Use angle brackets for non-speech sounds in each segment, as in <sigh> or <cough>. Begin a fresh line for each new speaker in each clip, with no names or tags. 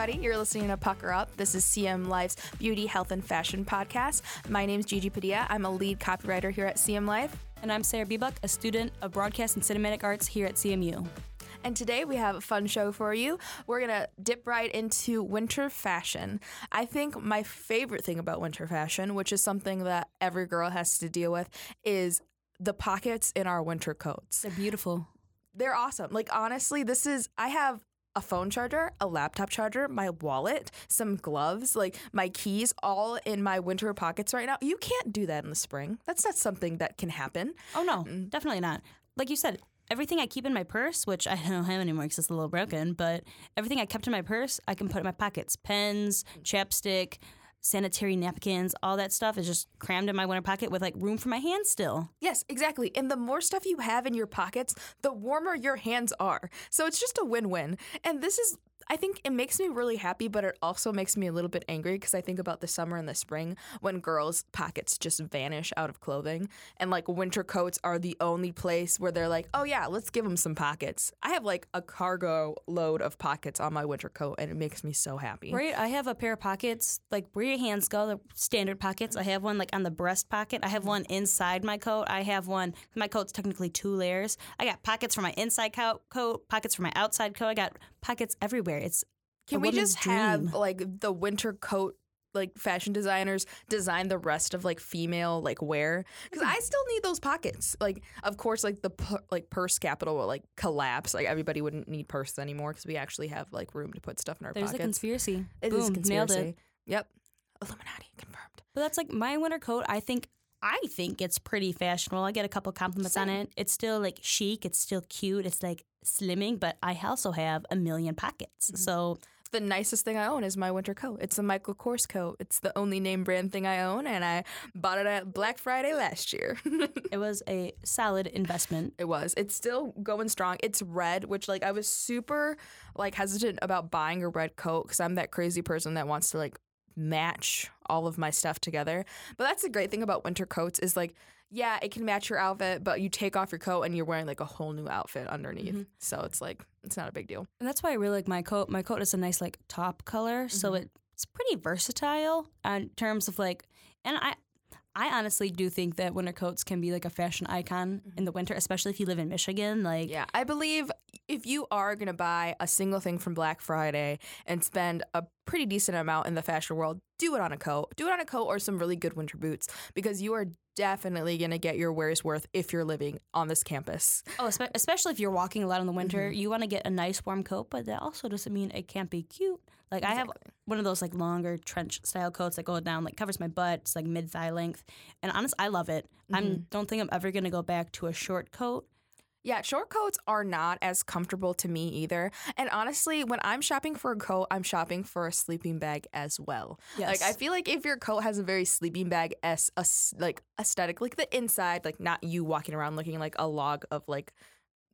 everybody. You're listening to Pucker Up. This is CM Life's Beauty, Health, and Fashion podcast. My name is Gigi Padilla. I'm a lead copywriter here at CM Life.
And I'm Sarah Bebuck, a student of broadcast and cinematic arts here at CMU.
And today we have a fun show for you. We're going to dip right into winter fashion. I think my favorite thing about winter fashion, which is something that every girl has to deal with, is the pockets in our winter coats.
They're beautiful.
They're awesome. Like, honestly, this is, I have a phone charger, a laptop charger, my wallet, some gloves, like my keys, all in my winter pockets right now. You can't do that in the spring. That's not something that can happen.
Oh, no, mm. definitely not. Like you said, everything I keep in my purse, which I <laughs> don't have anymore because it's a little broken, but everything I kept in my purse, I can put in my pockets. Pens, chapstick, sanitary napkins, all that stuff is just crammed in my winter pocket with like room for my hands still.
Yes, exactly. And the more stuff you have in your pockets, the warmer your hands are. So it's just a win win. And this is I think it makes me really happy, but it also makes me a little bit angry because I think about the summer and the spring when girls' pockets just vanish out of clothing. And like winter coats are the only place where they're like, oh yeah, let's give them some pockets. I have like a cargo load of pockets on my winter coat and it makes me so happy.
Right? I have a pair of pockets, like where your hands go, the standard pockets. I have one like on the breast pocket. I have one inside my coat. I have one, my coat's technically two layers. I got pockets for my inside coat, coat pockets for my outside coat. I got pockets everywhere. It's
Can
a
we just have like the winter coat? like fashion designers design the rest of like female like wear because
Hmm.
i still need those pockets like of course like the pu- like purse capital will like collapse like everybody wouldn't need purses anymore because we actually have like room to put stuff in our pockets.
There's a conspiracy.
It
Boom,
is
nailed
conspiracy.
it.
yep illuminati confirmed
But that's like my winter coat. I think I think it's pretty fashionable. I get a couple compliments on it. It's still like chic. It's still cute. It's like slimming, but I also have a million pockets.
Mm-hmm.
So
the nicest thing I own is my winter coat. It's a Michael Kors coat. It's the only name brand thing I own, and I bought it at Black Friday last year. <laughs>
it was a solid investment.
It was. It's still going strong. It's red, which like I was super like hesitant about buying a red coat because I'm that crazy person that wants to like match all of my stuff together. But that's the great thing about winter coats is like, yeah, it can match your outfit, but you take off your coat and you're wearing like a whole new outfit underneath. Mm-hmm. So it's like it's not a big deal.
And that's why I really like my coat. My coat is a nice like top color, so mm-hmm. it's pretty versatile in terms of like and I I honestly do think that winter coats can be like a fashion icon in mm-hmm. the winter, especially if you live in Michigan. Like
Yeah, I believe if you are going to buy a single thing from Black Friday and spend a pretty decent amount in the fashion world, do it on a coat. Do it on a coat or some really good winter boots because you are definitely going to get your wear's worth if you're living on this campus.
Oh, especially if you're walking a lot in the winter, mm-hmm. you want to get a nice warm coat, but that also doesn't mean it can't be cute. Like I have one of those like longer trench style coats that go down, like covers my butt, it's like mid thigh length, and honest, I love it. I mm-hmm. don't think I'm ever gonna go back to a short coat.
Yeah, short coats are not as comfortable to me either. And honestly, when I'm shopping for a coat, I'm shopping for a sleeping bag as well. Like I feel like if your coat has a very sleeping bag s like aesthetic, like the inside, like not you walking around looking like a log of like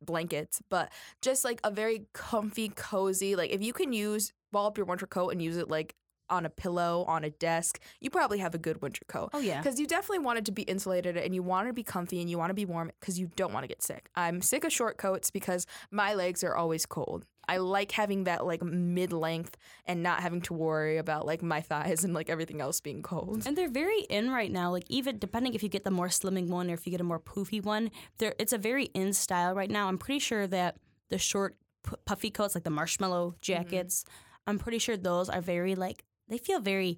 blankets, but just like a very comfy, cozy. Like if you can use ball up your winter coat and use it like on a pillow on a desk, you probably have a good winter coat.
Oh yeah,
Because you definitely want it to be insulated and you want it to be comfy and you want to be warm because you don't want to get sick. I'm sick of short coats because my legs are always cold. I like having that like mid length and not having to worry about like my thighs and like everything else being cold.
and they're very in right now. Like even depending if you get the more slimming one or if you get a more poofy one, there it's a very in style right now. I'm pretty sure that the short pu- puffy coats, like the marshmallow mm-hmm. jackets, I'm pretty sure those are very like they feel very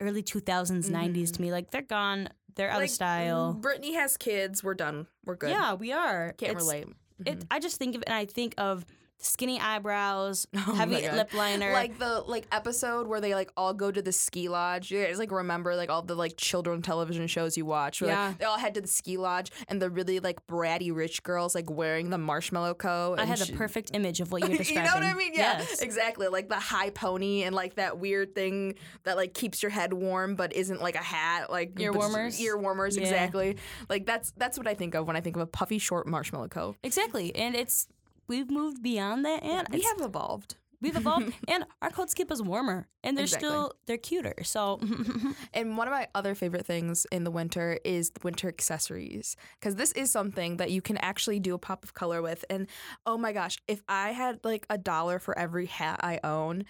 early 2000s 90s to mm-hmm. me like they're gone they're out
Like,
of style
Brittany has kids. We're done. We're good.
yeah we are
Can't
It's-
relate.
it, mm-hmm. i just think of and i think of skinny eyebrows <laughs>
Oh
heavy lip liner
Like the like episode where they like all go to the ski lodge. You guys like remember like all the like children television shows you watch where like,
Yeah.
they all head to the ski lodge and the really like bratty rich girls like wearing the marshmallow coat.
i had
she-
the perfect <laughs> image of what you were
you
describing
know what I mean? Yeah,
yes.
exactly. Like the high pony and like that weird thing that like keeps your head warm but isn't like a hat. Like
Ear warmers?
Ear warmers,
Yeah.
exactly. Like that's that's what I think of when I think of a puffy short marshmallow coat.
exactly and it's we've moved beyond that and
We have evolved.
we've evolved <laughs> and our coats keep us warmer and they're
Exactly.
still they're cuter so <laughs>
And one of my other favorite things in the winter is the winter accessories because this is something that you can actually do a pop of color with. And oh my gosh, if I had like a dollar for every hat I own,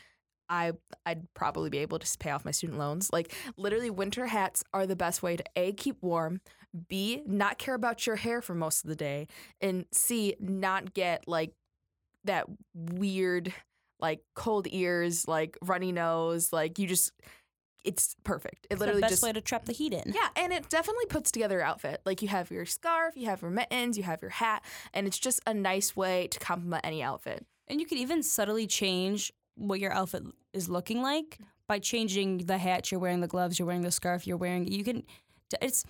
I I'd probably be able to pay off my student loans. Like literally winter hats are the best way to A keep warm, B not care about your hair for most of the day, and C not get like that weird like cold ears, like runny nose, like you just it's perfect. It
It's
literally
the best
just
way to trap the heat in.
yeah, and it definitely puts together your outfit. Like you have your scarf, you have your mittens, you have your hat, and it's just a nice way to complement any outfit.
And you can even subtly change what your outfit is looking like by changing the hat you're wearing, the gloves you're wearing, the scarf you're wearing. You can, it's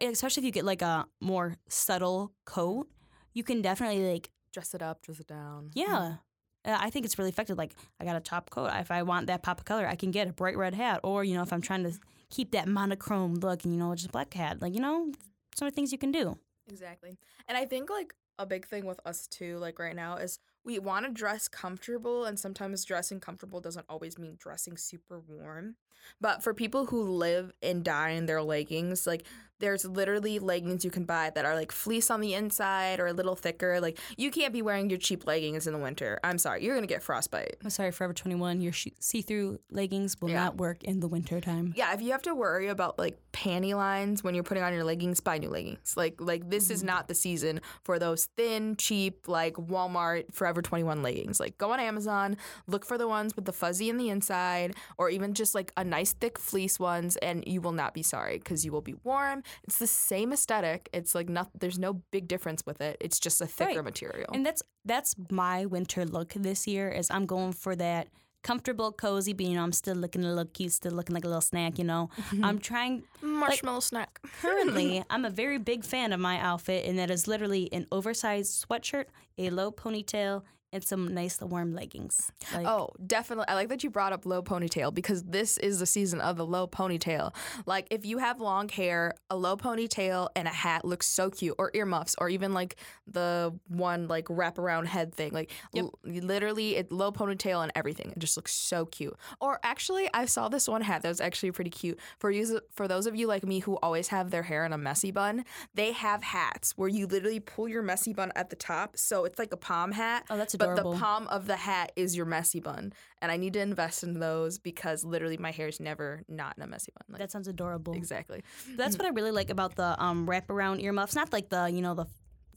especially if you get like a more subtle coat, you can definitely like,
Dress it up, dress it down.
yeah. Uh, I think it's really effective. Like, I got a top coat. If I want that pop of color, I can get a bright red hat. Or, you know, if I'm trying to keep that monochrome look and, you know, just a black hat, like, you know, some of the things you can do.
Exactly. And I think like a big thing with us too, like right now, is we want to dress comfortable, and sometimes dressing comfortable doesn't always mean dressing super warm. But for people who live and die in their leggings, like there's literally leggings you can buy that are like fleece on the inside or a little thicker. Like you can't be wearing your cheap leggings in the winter. I'm sorry, you're gonna get frostbite.
I'm sorry, Forever 21, your sh- see through leggings will
Yeah.
not work in the winter time.
Yeah, if you have to worry about like panty lines when you're putting on your leggings, buy new leggings. Like like this is mm-hmm. not the season for those thin, cheap, like Walmart Forever 21 leggings. Like go on Amazon, look for the ones with the fuzzy in the inside or even just like a nice thick fleece ones and you will not be sorry cuz you will be warm. It's the same aesthetic. It's like not there's no big difference with it. It's just a thicker
Right.
material.
And that's that's my winter look this year is I'm going for that comfortable, cozy, but you know, I'm still looking a little cute, still looking like a little snack, you know. Mm-hmm. I'm trying
Marshmallow snack. <laughs>
currently I'm a very big fan of my outfit and that is literally an oversized sweatshirt, a low ponytail, and some nice warm leggings. Like,
Oh, definitely. I like that you brought up low ponytail because this is the season of the low ponytail. Like, if you have long hair, a low ponytail and a hat looks so cute, or earmuffs, or even like the one like wraparound head thing. Like, l- literally, it low ponytail and everything. It just looks so cute. Or actually, I saw this one hat that was actually pretty cute. For you, for those of you like me who always have their hair in a messy bun, they have hats where you literally pull your messy bun at the top, so it's like a pom hat.
Oh, that's
But the pom of the hat is your messy bun, and I need to invest in those because literally my hair is never not in a messy bun. Like,
that sounds adorable.
exactly
That's what I really like about the um wraparound earmuffs. Not like the, you know, the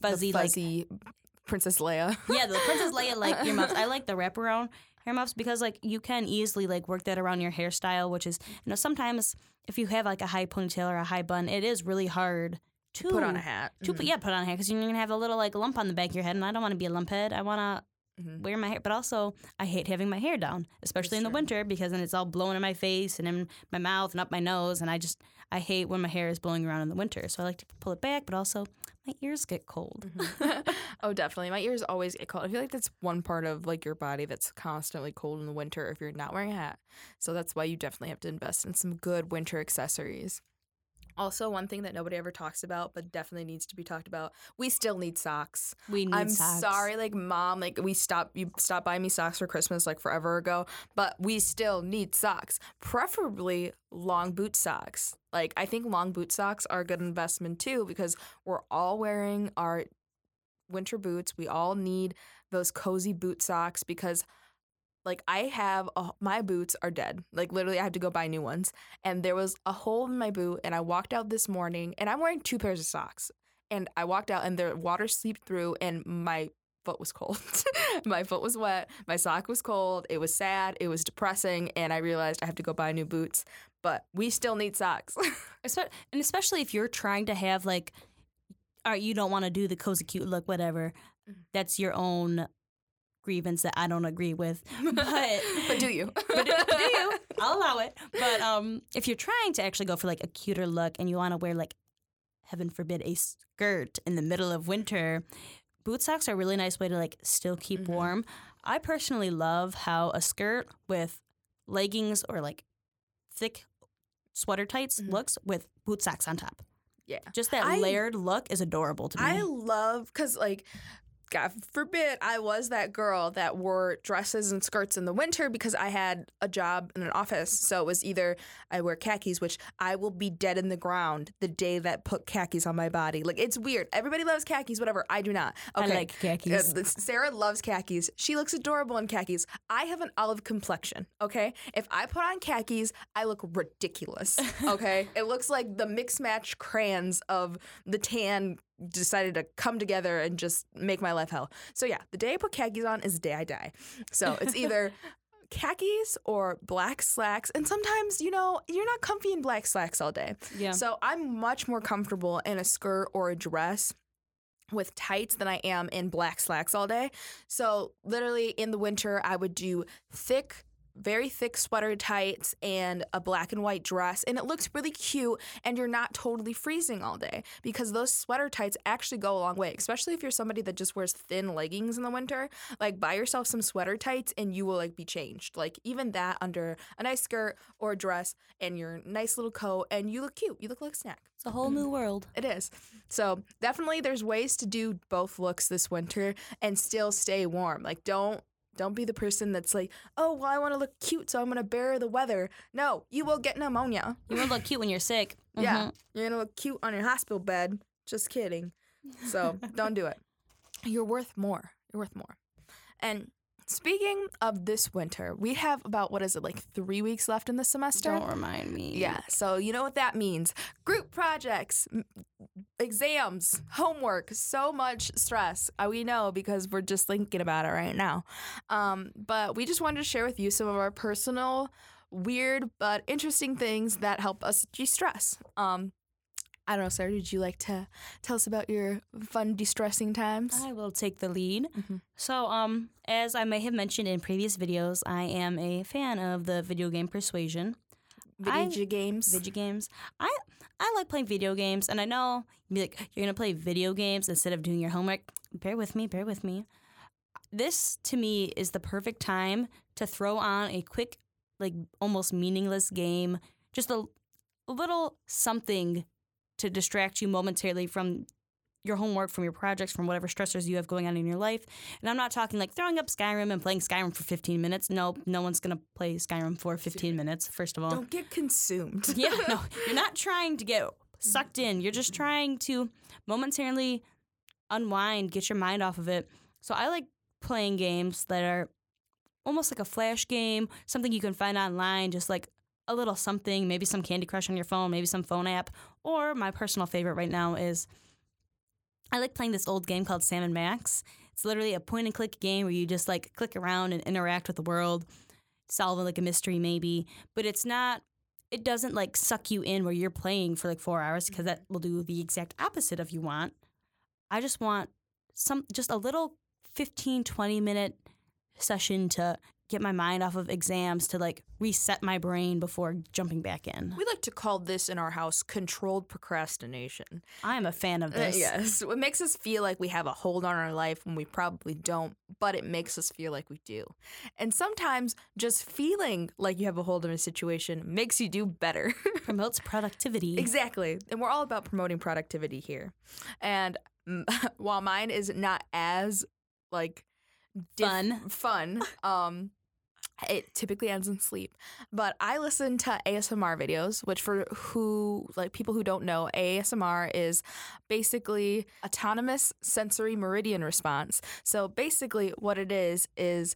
fuzzy,
the
like
fuzzy Princess Leia. <laughs>
yeah, the Princess Leia like <laughs> earmuffs. I like the wraparound earmuffs because like you can easily like work that around your hairstyle, which is you know sometimes if you have like a high ponytail or a high bun, it is really hard to
Put on a hat.
To put yeah, put on a hat because you're gonna have a little like lump on the back of your head, and I don't want to be a lump head. I want to.
Mhm.
Wear my hair, but also I hate having my hair down, especially in the
true.
winter because then it's all blowing in my face and in my mouth and up my nose, and I just I hate when my hair is blowing around in the winter. So I like to pull it back, but also my ears get cold. <laughs>
oh, definitely. My ears always get cold. I feel like that's one part of like your body that's constantly cold in the winter if you're not wearing a hat. So that's why you definitely have to invest in some good winter accessories. Also, one thing that nobody ever talks about, but definitely needs to be talked about, we still need socks.
We need socks.
I'm
socks.
sorry, like mom, like we stopped you stopped buying me socks for Christmas like forever ago, but we still need socks. Preferably long boot socks. Like I think long boot socks are a good investment too because we're all wearing our winter boots. We all need those cozy boot socks because like I have a, my boots are dead. Like literally I have to go buy new ones and there was a hole in my boot and I walked out this morning and I'm wearing two pairs of socks. And I walked out and the water seeped through and my foot was cold. <laughs> my foot was wet, my sock was cold. It was sad, it was depressing and I realized I have to go buy new boots. But we still need socks. <laughs>
And especially if you're trying to have like, all right, you don't want to do the cozy cute look, whatever.
Mm-hmm.
That's your own grievance that I don't agree with. But <laughs>
but do you? <laughs>
but do, do you? I'll allow it. But um, if you're trying to actually go for like a cuter look and you want to wear like, heaven forbid, a skirt in the middle of winter, boot socks are a really nice way to like still keep
Mm-hmm.
warm. I personally love how a skirt with leggings or like thick sweater tights
Mhm.
looks with boot socks on top.
yeah.
Just that
I-
layered look is adorable to me.
I love because like God forbid I was that girl that wore dresses and skirts in the winter because I had a job in an office. So it was either I wear khakis, which I will be dead in the ground the day that put khakis on my body. Like it's weird. Everybody loves khakis, whatever. I do not. Okay.
I like khakis.
Uh, Sarah loves khakis. She looks adorable in khakis. I have an olive complexion, okay? If I put on khakis, I look ridiculous, <laughs> okay? it looks like the mix match crayons of the tan decided to come together and just make my life hell. So yeah, the day I put khakis on is the day I die. So it's <laughs> either khakis or black slacks. And sometimes, you know, you're not comfy in black slacks all day.
Yeah.
So I'm much more comfortable in a skirt or a dress with tights than I am in black slacks all day. So literally in the winter, I would do thick. Very thick sweater tights and a black and white dress, and it looks really cute. And you're not totally freezing all day because those sweater tights actually go a long way, especially if you're somebody that just wears thin leggings in the winter. Like, buy yourself some sweater tights, and you will like be changed. Like, even that under a nice skirt or a dress, and your nice little coat, and you look cute. You look like a snack.
It's a whole new world.
It is. So definitely there's ways to do both looks this winter and still stay warm. Like don't don't be the person that's like, "Oh, well I want to look cute, so I'm going to bear the weather." No, you will get pneumonia.
You to look cute when you're sick.
Yeah.
Mhm.
You're going to look cute on your hospital bed. Just kidding. So, <laughs> don't do it. You're worth more. You're worth more. And speaking of this winter, we have about what is it like 3 weeks left in the semester?
Don't remind me.
Yeah, so you know what that means. Group projects, exams, homework, so much stress. Uh, we know because we're just thinking about it right now. Um, but we just wanted to share with you some of our personal, weird, but interesting things that help us de stress. Um, I don't know, Sarah, would you like to tell us about your fun de stressing times?
I will take the lead.
Mhm.
So, um, as I may have mentioned in previous videos, I am a fan of the video game Persuasion. I-
Video games.
Video games. I I like playing video games, and I know you'd be like you're gonna play video games instead of doing your homework. Bear with me. Bear with me. This to me is the perfect time to throw on a quick, like almost meaningless game, just a, a little something to distract you momentarily from your homework, from your projects, from whatever stressors you have going on in your life. And I'm not talking like throwing up Skyrim and playing Skyrim for 15 minutes. No, no one's gonna play Skyrim for 15 minutes. First of all,
don't get consumed. <laughs>
yeah, no, <laughs> you're not trying to get sucked in. You're just trying to momentarily unwind, get your mind off of it. So I like playing games that are almost like a flash game, something you can find online, just like a little something, maybe some Candy Crush on your phone, maybe some phone app. Or my personal favorite right now is I like playing this old game called Sam and Max. It's literally a point and click game where you just like click around and interact with the world, solve like a mystery maybe, but it's not it doesn't like suck you in where you're playing for like 4 hours because that will do the exact opposite of you want. I just want some just a little 15 20 minute session to get my mind off of exams to like reset my brain before jumping back in.
We like to call this in our house controlled procrastination.
I am a fan of
Uh,
this.
yes, it makes us feel like we have a hold on our life when we probably don't, but it makes us feel like we do. And sometimes just feeling like you have a hold on a situation makes you do better. <laughs>
Promotes productivity.
exactly. And we're all about promoting productivity here. And <laughs> while mine is not as like diff-
Fun.
fun, um it typically ends in sleep. But I listen to ASMR videos, which for who like people who don't know, ASMR is basically autonomous sensory meridian response. So basically what it is is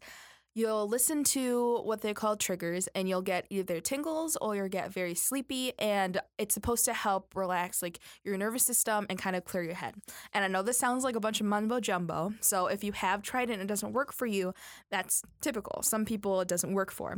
you'll listen to what they call triggers and you'll get either tingles or you'll get very sleepy and it's supposed to help relax like your nervous system and kind of clear your head. And I know this sounds like a bunch of mumbo jumbo. So if you have tried it and it doesn't work for you, that's typical. Some people it doesn't work for.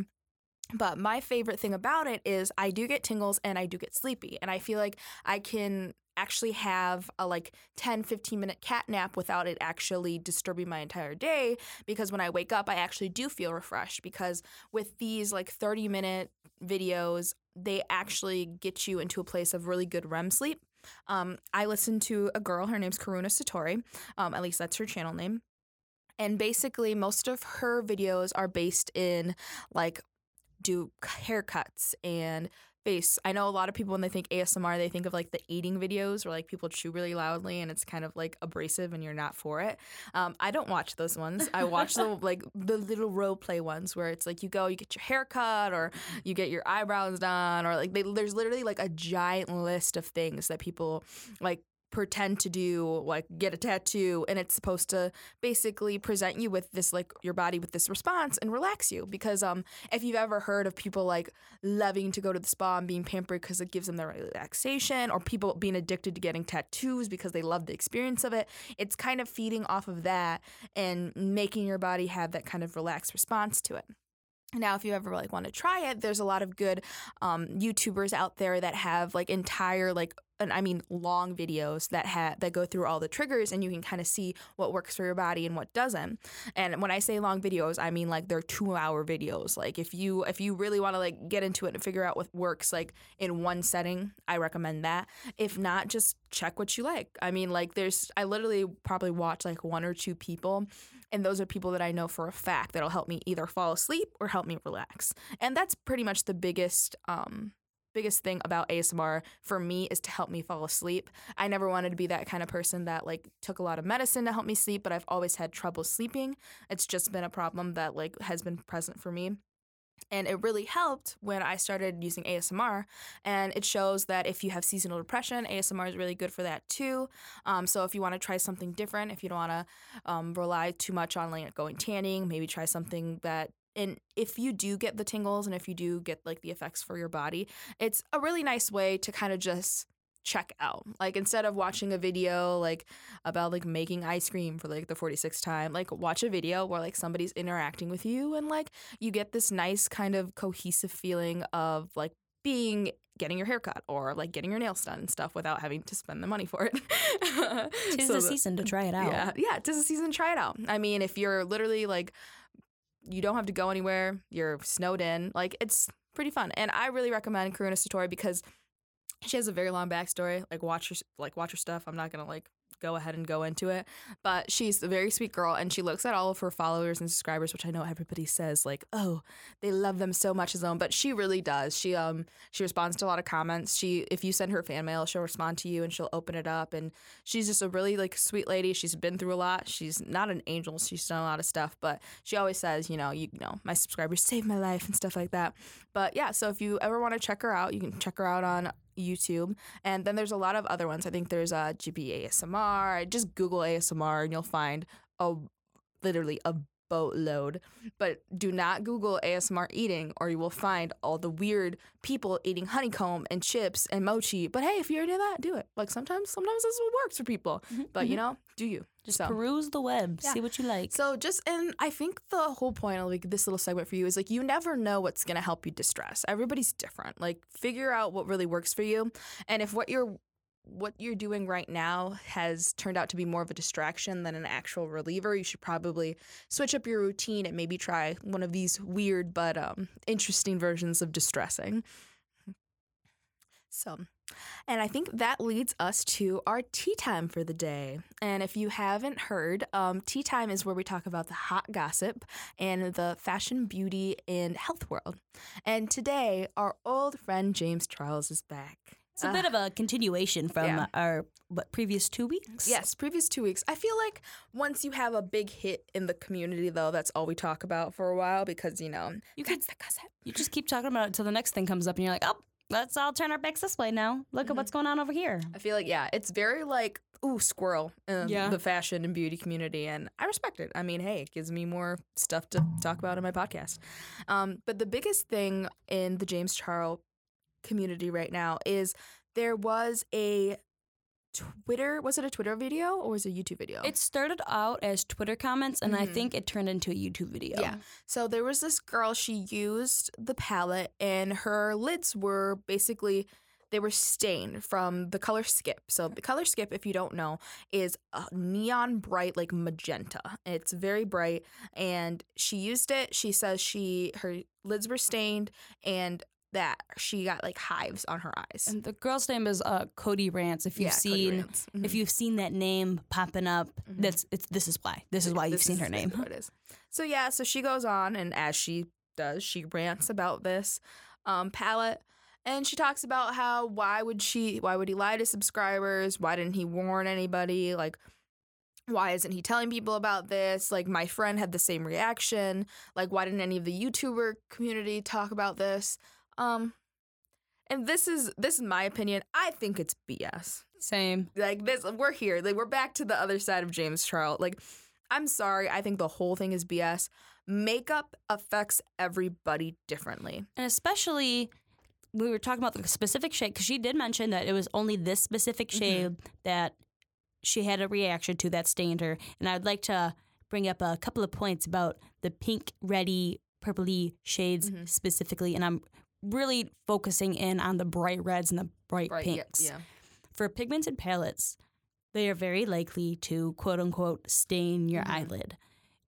But my favorite thing about it is I do get tingles and I do get sleepy. And I feel like I can actually have a like 10 15 minute cat nap without it actually disturbing my entire day because when I wake up I actually do feel refreshed because with these like 30 minute videos they actually get you into a place of really good REM sleep. Um, I listened to a girl, her name's Karuna Satori, um, at least that's her channel name. And basically, most of her videos are based in like do haircuts and face. I know a lot of people when they think ASMR, they think of like the eating videos where like people chew really loudly and it's kind of like abrasive and you're not for it. Um, I don't watch those ones. I watch the <laughs> like the little role play ones where it's like you go, you get your hair cut or you get your eyebrows done or like they, there's literally like a giant list of things that people like pretend to do like get a tattoo and it's supposed to basically present you with this like your body with this response and relax you. Because um if you've ever heard of people like loving to go to the spa and being pampered because it gives them the relaxation or people being addicted to getting tattoos because they love the experience of it it's kind of feeding off of that and making your body have that kind of relaxed response to it. Now, if you ever like want to try it, there's a lot of good um, YouTubers out there that have like entire like and I mean long videos that have that go through all the triggers and you can kind of see what works for your body and what doesn't. And when I say long videos, I mean like they're 2-hour videos. Like if you if you really want to like get into it and figure out what works like in one setting, I recommend that. If not, just check what you like. I mean like there's I literally probably watch like one or two people and those are people that I know for a fact that'll help me either fall asleep or help me relax. And that's pretty much the biggest um biggest thing about ASMR for me is to help me fall asleep. I never wanted to be that kind of person that like took a lot of medicine to help me sleep, but I've always had trouble sleeping. It's just been a problem that like has been present for me. And it really helped when I started using ASMR. And it shows that if you have seasonal depression, ASMR is really good for that too. Um, so if you want to try something different, if you don't want to um, rely too much on like going tanning, maybe try something that and if you do get the tingles and if you do get like the effects for your body, it's a really nice way to kind of just check out. Like instead of watching a video like about like making ice cream for like the 46th time, like watch a video where like somebody's interacting with you and like you get this nice kind of cohesive feeling of like being getting your hair cut or like getting your nails done and stuff without having to spend the money for it. <laughs>
Tis so the season to try it out.
Yeah, yeah, tis the season to try it out. I mean, if you're literally like you don't have to go anywhere, you're snowed in, like it's pretty fun. And I really recommend Karuna Satori because she has a very long backstory. Like watch her like watch her stuff. I'm not gonna like go ahead and go into it. But she's a very sweet girl and she looks at all of her followers and subscribers, which I know everybody says like, oh, they love them so much as them. But she really does. She um she responds to a lot of comments. She if you send her fan mail, she'll respond to you and she'll open it up. And she's just a really like sweet lady. She's been through a lot. She's not an angel. She's done a lot of stuff, but she always says, you know, you, you know, my subscribers saved my life and stuff like that. But yeah, so if you ever want to check her out, you can check her out on YouTube. And then there's a lot of other ones. I think there's a uh, Gibi ASMR. Just Google ASMR and you'll find a literally a boatload. But do not Google ASMR eating or you will find all the weird people eating honeycomb and chips and mochi. But hey, if you're into that, do it. Like sometimes sometimes that's what works for people. Mm-hmm. But you mm-hmm. know, do you.
Just so. peruse the web, yeah. see what you like.
So just and I think the whole point of like this little segment for you is like you never know what's gonna help you distress. Everybody's different. Like figure out what really works for you. And if what you're what you're doing right now has turned out to be more of a distraction than an actual reliever, you should probably switch up your routine and maybe try one of these weird but um, interesting versions of distressing. So, and I think that leads us to our tea time for the day. And if you haven't heard, um, tea time is where we talk about the hot gossip and the fashion, beauty, and health world. And today, our old friend James Charles is back.
It's a uh, bit of a continuation from yeah. our what previous two weeks.
Yes, previous two weeks. I feel like once you have a big hit in the community, though, that's all we talk about for a while because you know you that's the gossip.
You just keep talking about it until the next thing comes up, and you're like, oh, let's all turn our backs this way now. Look mm-hmm. at what's going on over here.
I feel like yeah, it's very like ooh squirrel in yeah. the fashion and beauty community, and I respect it. I mean, hey, it gives me more stuff to talk about in my podcast. Um, but the biggest thing in the James Charles community right now is there was a Twitter was it a Twitter video or was it a YouTube video?
It started out as Twitter comments and mm-hmm. I think it turned into a YouTube video.
Yeah. So there was this girl, she used the palette and her lids were basically they were stained from the color skip. So the color skip, if you don't know, is a neon bright like magenta. It's very bright and she used it. She says she her lids were stained and that she got like hives on her eyes.
And the girl's name is uh, Cody Rants. If you've yeah, seen mm-hmm. if you've seen that name popping up, mm-hmm. that's it's this is why. This is why you've seen her name.
What it is. So yeah, so she goes on and as she does, she rants about this um, palette And she talks about how why would she why would he lie to subscribers? Why didn't he warn anybody? Like why isn't he telling people about this? Like my friend had the same reaction. Like why didn't any of the YouTuber community talk about this? Um and this is this is my opinion. I think it's BS.
Same.
Like this we're here. Like we're back to the other side of James Charles. Like I'm sorry, I think the whole thing is BS. Makeup affects everybody differently.
And especially we were talking about the specific shade because she did mention that it was only this specific shade that she had a reaction to that stained her. And I'd like to bring up a couple of points about the pink, reddy, purpley shades specifically. And I'm really focusing in on the bright reds and the bright
Right. Yeah.
pinks.
yeah.
For pigmented palettes, they are very likely to quote unquote stain your
Mhm.
eyelid.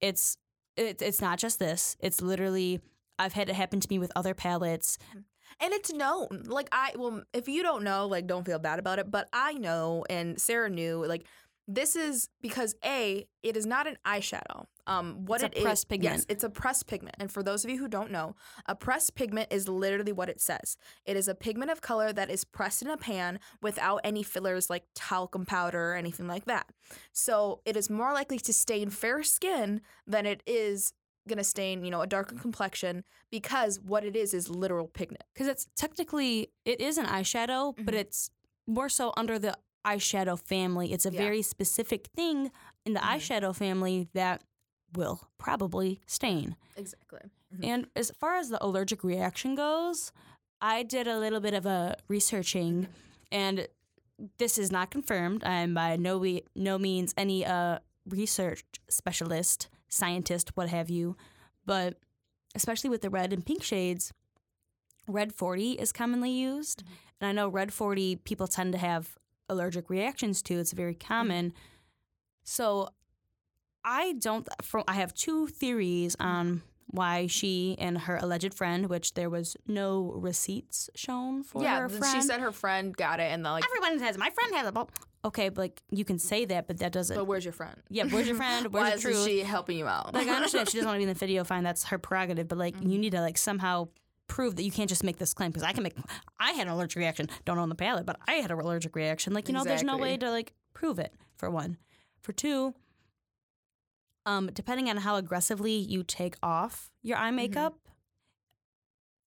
It's it, it's not just this. It's literally I've had it happen to me with other palettes.
And it's known. Like I well, if you don't know, like don't feel bad about it, but I know and Sarah knew like this is because A, it is not an eyeshadow. Um what
It's a
it is-
pressed pigment.
Yes, it's a pressed pigment. And for those of you who don't know, a pressed pigment is literally what it says. It is a pigment of color that is pressed in a pan without any fillers like talcum powder or anything like that. So it is more likely to stain fair skin than it is gonna stain, you know, a darker complexion because what it is is literal pigment.
because it's technically it is an eyeshadow, but
Mhm.
it's more so under the eyeshadow family. It's a
Yeah.
very specific thing in the
Mhm.
eyeshadow family that will probably stain.
Exactly.
And as far as the allergic reaction goes, I did a little bit of a researching, and this is not confirmed. I'm by no we, no means any uh, research specialist, scientist, what have you, but especially with the red and pink shades, red 40 is commonly used, and I know red 40 people tend to have allergic reactions to. It's very common. So I don't. From I have two theories on why she and her alleged friend, which there was no receipts shown for
yeah,
her friend.
she said her friend got it, and the like.
everyone has. My friend has a. ball." Okay, but like you can say that, but that doesn't.
But where's your friend?
yeah, where's your friend? <laughs>
Why
Where's the
isn't she helping you out?
like I understand she doesn't <laughs> want to be in the video. Fine, that's her prerogative. But like
Mm-hmm.
you need to like somehow prove that you can't just make this claim because I can make. I had an allergic reaction. Don't own the palette, but I had an allergic reaction. Like you know, there's no way to like prove it. For one, for two. Um, depending on how aggressively you take off your eye makeup,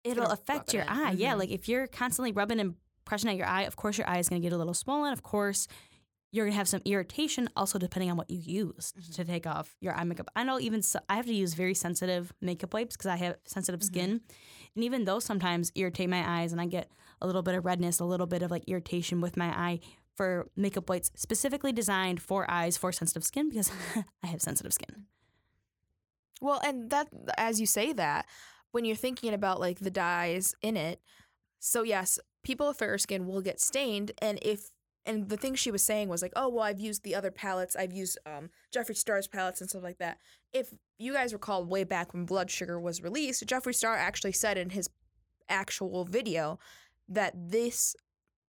it'll
gonna
affect your
in.
eye. Yeah,
Mhm.
like if you're constantly rubbing and pressing at your eye, of course your eye is going to get a little swollen. Of course, you're going to have some irritation. Also, depending on what you use
Mm-hmm.
to take off your eye makeup. I know even so, I have to use very sensitive makeup wipes because I have sensitive
Mm-hmm.
skin, and even those sometimes irritate my eyes, and I get a little bit of redness, a little bit of like irritation with my eye. For makeup wipes specifically designed for eyes for sensitive skin because <laughs> I have sensitive skin.
well, and that as you say that, when you're thinking about like the dyes in it, so yes, people with fair skin will get stained, and if and the thing she was saying was like, oh well, I've used the other palettes, I've used um, Jeffree Star's palettes and stuff like that. If you guys recall way back when Blood Sugar was released, Jeffree Star actually said in his actual video that this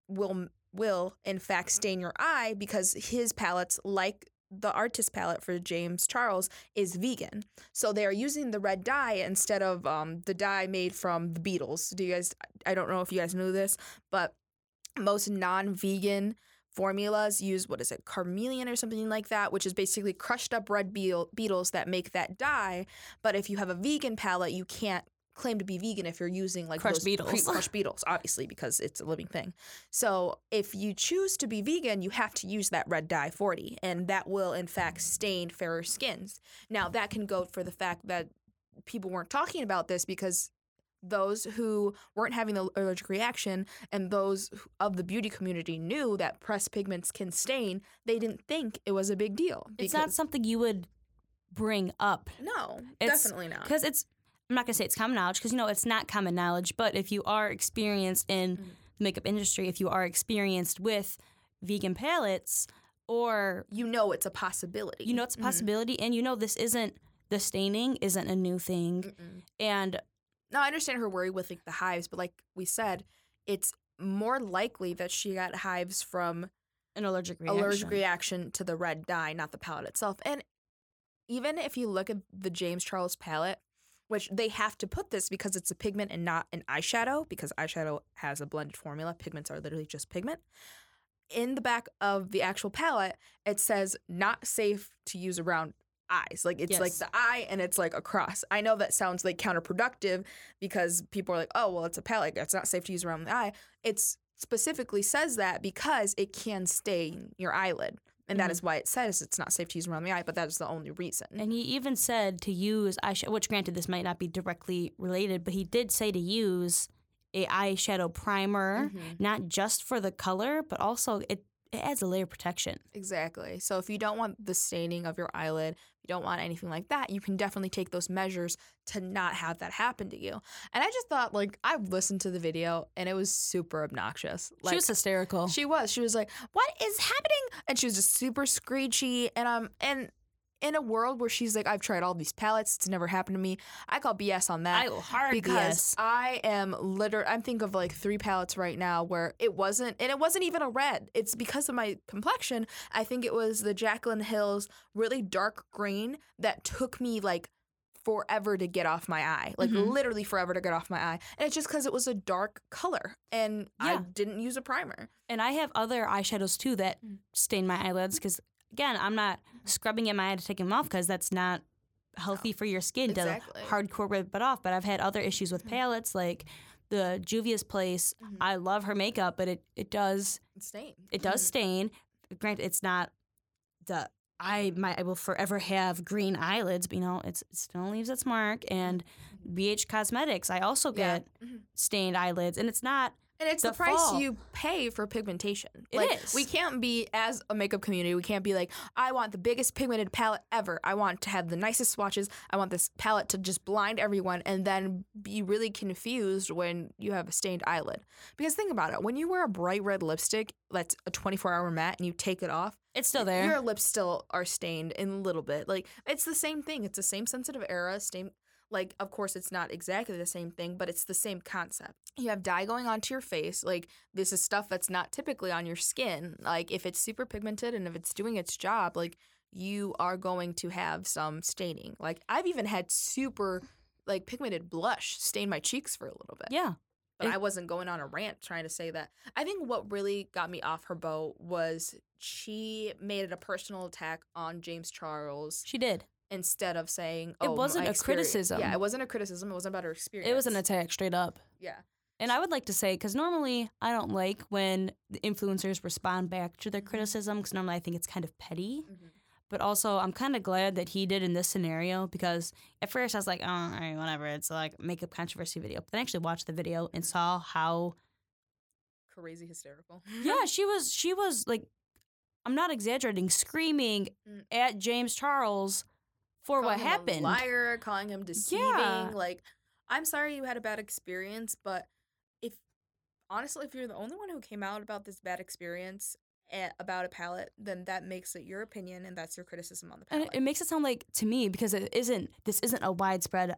will will in fact stain your eye because his palettes like the artist palette for James Charles is vegan. So they are using the red dye instead of um, the dye made from the beetles. Do you guys I don't know if you guys knew this, but most non-vegan formulas use what is it carmelian or something like that which is basically crushed up red beetle, beetles that make that dye but if you have a vegan palette you can't claim to be vegan if you're using like
Crushed beetles.
pre- crushed beetles obviously because it's a living thing so if you choose to be vegan you have to use that red dye 40 and that will in fact stain fairer skins now that can go for the fact that people weren't talking about this because those who weren't having the allergic reaction and those of the beauty community knew that pressed pigments can stain, they didn't think it was a big deal.
It's not something you would bring up
No,
It's-
definitely not.
because it's I'm not gonna say it's common knowledge because you know it's not common knowledge. But if you are experienced in
Mm.
the makeup industry, if you are experienced with vegan palettes, or
You know it's a possibility.
you know it's a
Mhm.
possibility, and you know this isn't the staining isn't a new thing,
Mm-mm.
and
No, I understand her worry with like the hives, but like we said, it's more likely that she got hives from
an allergic reaction.
allergic reaction to the red dye, not the palette itself. And even if you look at the James Charles palette, which they have to put this because it's a pigment and not an eyeshadow, because eyeshadow has a blended formula. Pigments are literally just pigment. In the back of the actual palette, it says not safe to use around eyes. Like it's like the eye and it's like across. I know that sounds like counterproductive because people are like, oh, well, it's a palette. It's not safe to use around the eye. It's specifically says that because it can stain your eyelid. And that
Mhm.
is why it says it's not safe to use around the eye, but that is the only reason.
And he even said to use eyeshadow, which granted this might not be directly related, but he did say to use a eyeshadow primer,
Mhm.
not just for the color, but also it, it adds a layer of protection.
Exactly. So if you don't want the staining of your eyelid, you don't want anything like that, you can definitely take those measures to not have that happen to you. And I just thought, like, I listened to the video and it was super obnoxious. Like,
she was hysterical.
She was. She was like, "What is happening?" And she was just super screechy. And um, and in a world where she's like, "I've tried all these palettes. It's never happened to me." I call BS on that
I will hard
because
BS.
I am literally. I'm thinking of like three palettes right now where it wasn't, and it wasn't even a red. It's because of my complexion. I think it was the Jaclyn Hill's really dark green that took me like forever to get off my eye like
Mhm.
literally forever to get off my eye and it's just because it was a dark color and i didn't use a primer
And I have other eyeshadows too that
Mm.
stain my eyelids because, again, I'm not scrubbing in my eye to take them off because that's not healthy for your skin
Exactly.
to hardcore rip it off. But I've had other issues with
Mhm.
palettes like the Juvia's Place.
Mhm.
I love her makeup, but it, it does
stain
it does stain. Granted, it's not the I my I will forever have green eyelids, but you know it's it still leaves its mark. And BH Cosmetics, I also
Yeah.
get
Mhm.
stained eyelids, and it's not
and it's the,
the
price
fall.
you pay for pigmentation.
It
like
is.
we can't be as a makeup community, we can't be like, I want the biggest pigmented palette ever. I want to have the nicest swatches. I want this palette to just blind everyone and then be really confused when you have a stained eyelid. Because think about it, when you wear a bright red lipstick that's a 24-hour matte and you take it off,
it's still there.
your lips still are stained in a little bit. Like it's the same thing. It's the same sensitive era, same like of course it's not exactly the same thing, but it's the same concept. You have dye going onto your face. Like this is stuff that's not typically on your skin. Like if it's super pigmented and if it's doing its job, like you are going to have some staining. Like I've even had super like pigmented blush stain my cheeks for a little bit
yeah.
but
It-
I wasn't going on a rant trying to say that. I think what really got me off her boat was she made it a personal attack on James Charles
She did.
Instead of saying
It
"Oh,
wasn't a criticism.
Yeah, it wasn't a criticism. It wasn't about her experience.
It was an attack straight up.
Yeah.
And I would like to say, because normally I don't like when the influencers respond back to their
Mhm.
criticism, because normally I think it's kind of petty.
Mhm.
But also, I'm kind of glad that he did in this scenario because at first I was like, oh, all right, whatever. It's like makeup controversy video. But then I actually watched the video and saw how,
Crazy hysterical.
yeah, <laughs> she was, she was like, I'm not exaggerating, screaming
Mm.
at James Charles for
Calling
what
him a
happened.
liar, calling him deceiving.
Yeah.
Like, I'm sorry you had a bad experience, but if honestly, if you're the only one who came out about this bad experience eh, about a palette, then that makes it your opinion and that's your criticism on the
And
palette.
it, it makes it sound like to me because it isn't. This isn't a widespread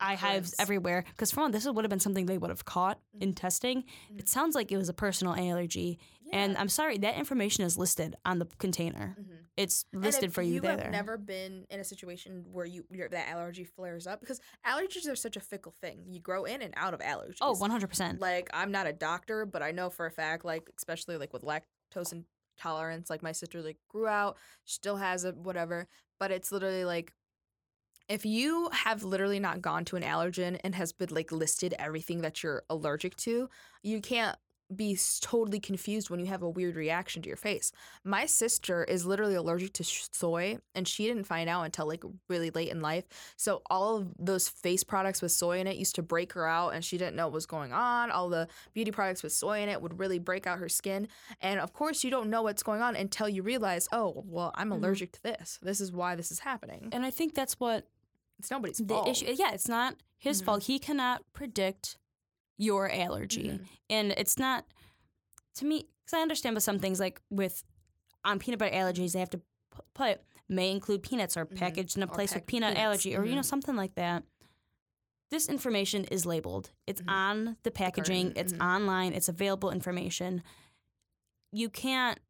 eye hives
Occurrence.
everywhere. Because for one, this would have been something they would have caught in testing.
Mhm.
It sounds like it was a personal allergy, and I'm sorry that information is listed on the container.
Mhm.
It's listed for you,
you
there.
have never been in a situation where you your, that allergy flares up because allergies are such a fickle thing. You grow in and out of allergies.
oh, 100 percent.
like I'm not a doctor, but I know for a fact, like especially like with lactose intolerance, like my sister like grew out, still has it, whatever. But it's literally like if you have literally not gone to an allergen and has been like listed everything that you're allergic to, you can't be totally confused when you have a weird reaction to your face. My sister is literally allergic to soy and she didn't find out until like really late in life. So all of those face products with soy in it used to break her out and she didn't know what was going on. All the beauty products with soy in it would really break out her skin. And of course, you don't know what's going on until you realize, "Oh, well, I'm
Mhm.
allergic to this. This is why this is happening."
And I think that's what
It's nobody's
the
fault.
issue. Yeah, it's not his
Mhm.
fault. He cannot predict your allergy,
Mhm.
and it's not to me because I understand with some things like with on peanut butter allergies, they have to put may include peanuts or
Mhm.
packaged in a
Or
place with peanut
peanuts.
allergy or you know
Mhm.
something like that. This information is labeled. It's
Mhm.
on the packaging. It's online. It's available information. You can't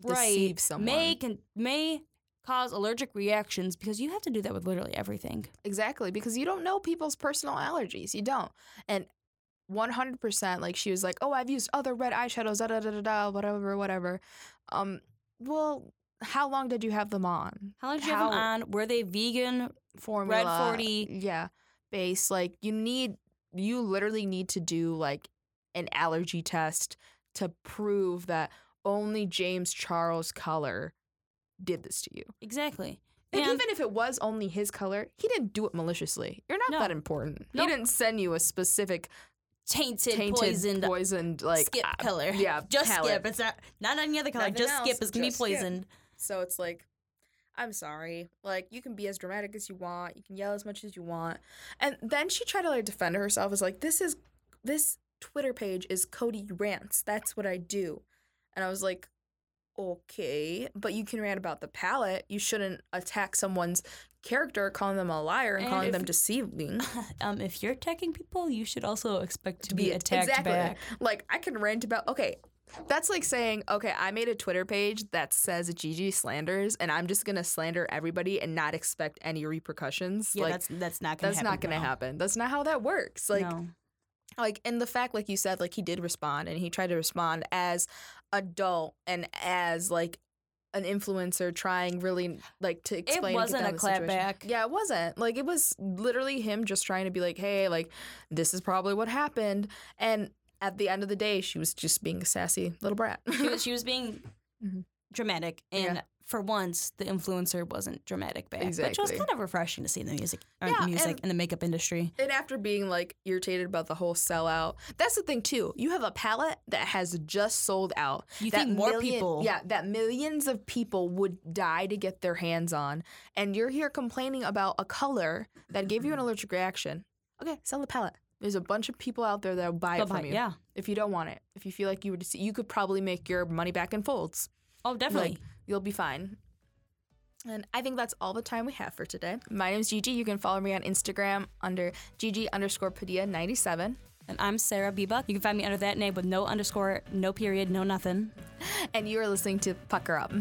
Deceive
right
someone.
may can may cause allergic reactions because you have to do that with literally everything.
Exactly, because you don't know people's personal allergies. You don't. And 100% like she was like, "Oh, I've used other red eyeshadows, da da da da da, whatever, whatever." Um, well, how long did you have them on?
How long did you have them on? Were they vegan?
Formula,
Red 40.
Yeah. Base like you need you literally need to do like an allergy test to prove that only James Charles color did this to you.
Exactly.
And,
And-
even if it was only his color, he didn't do it maliciously. You're not
No.
that important.
Nope.
He didn't send you a specific
Tainted,
tainted,
poisoned,
poisoned, like
skip
uh,
color. <laughs>
Yeah,
just
palette.
skip. It's not not any other color.
Nothing
just
else,
skip is gonna be
just skip.
poisoned.
So it's like, I'm sorry. Like you can be as dramatic as you want. You can yell as much as you want. And then she tried to like defend herself as like this is this Twitter page is Cody rants. That's what I do. And I was like, okay, but you can rant about the palette. You shouldn't attack someone's character, calling them a liar and,
And
calling
if-
them deceiving. <laughs>
Um, if you're attacking people, you should also expect to be, attacked
exactly.
back.
Like I can rant about okay. That's like saying, okay, I made a Twitter page that says Gigi slanders, and I'm just gonna slander everybody and not expect any repercussions.
Yeah,
like
that's that's not gonna
that's
happen.
not gonna
no.
happen. That's not how that works. Like
no.
like and the fact, like you said, like he did respond and he tried to respond as adult and as like an influencer trying really like to explain. get
wasn't a clapback.
Yeah, it wasn't. Like it was literally him just trying to be like, hey, like this is probably what happened. And at the end of the day, she was just being a sassy little brat.
she <laughs> was she was being
Mhm.
dramatic, and
Yeah.
For once, the influencer wasn't dramatic back, which was kind of refreshing to see in the music,
Yeah,
music
and-
in the makeup industry.
And after being like irritated about the whole sellout, that's the thing too. You have a palette that has just sold out.
You
that
think more
million-
people?
yeah, that millions of people would die to get their hands on, and you're here complaining about a color that gave you an mm-hmm. allergic reaction. Okay, sell the palette. There's a bunch of people out there that will buy it
But
from
my-
you.
yeah.
If you don't want it, if you feel like you would, you could probably make your money back in folds.
Oh, definitely.
Like, you'll be fine. And I think that's all the time we have for today. My name's Gigi. You can follow me on Instagram under Gigi underscore Padilla 97.
and I'm Sarah Biba. You can find me under that name with no underscore, no period, no nothing. <laughs>
And you are listening to Pucker Up.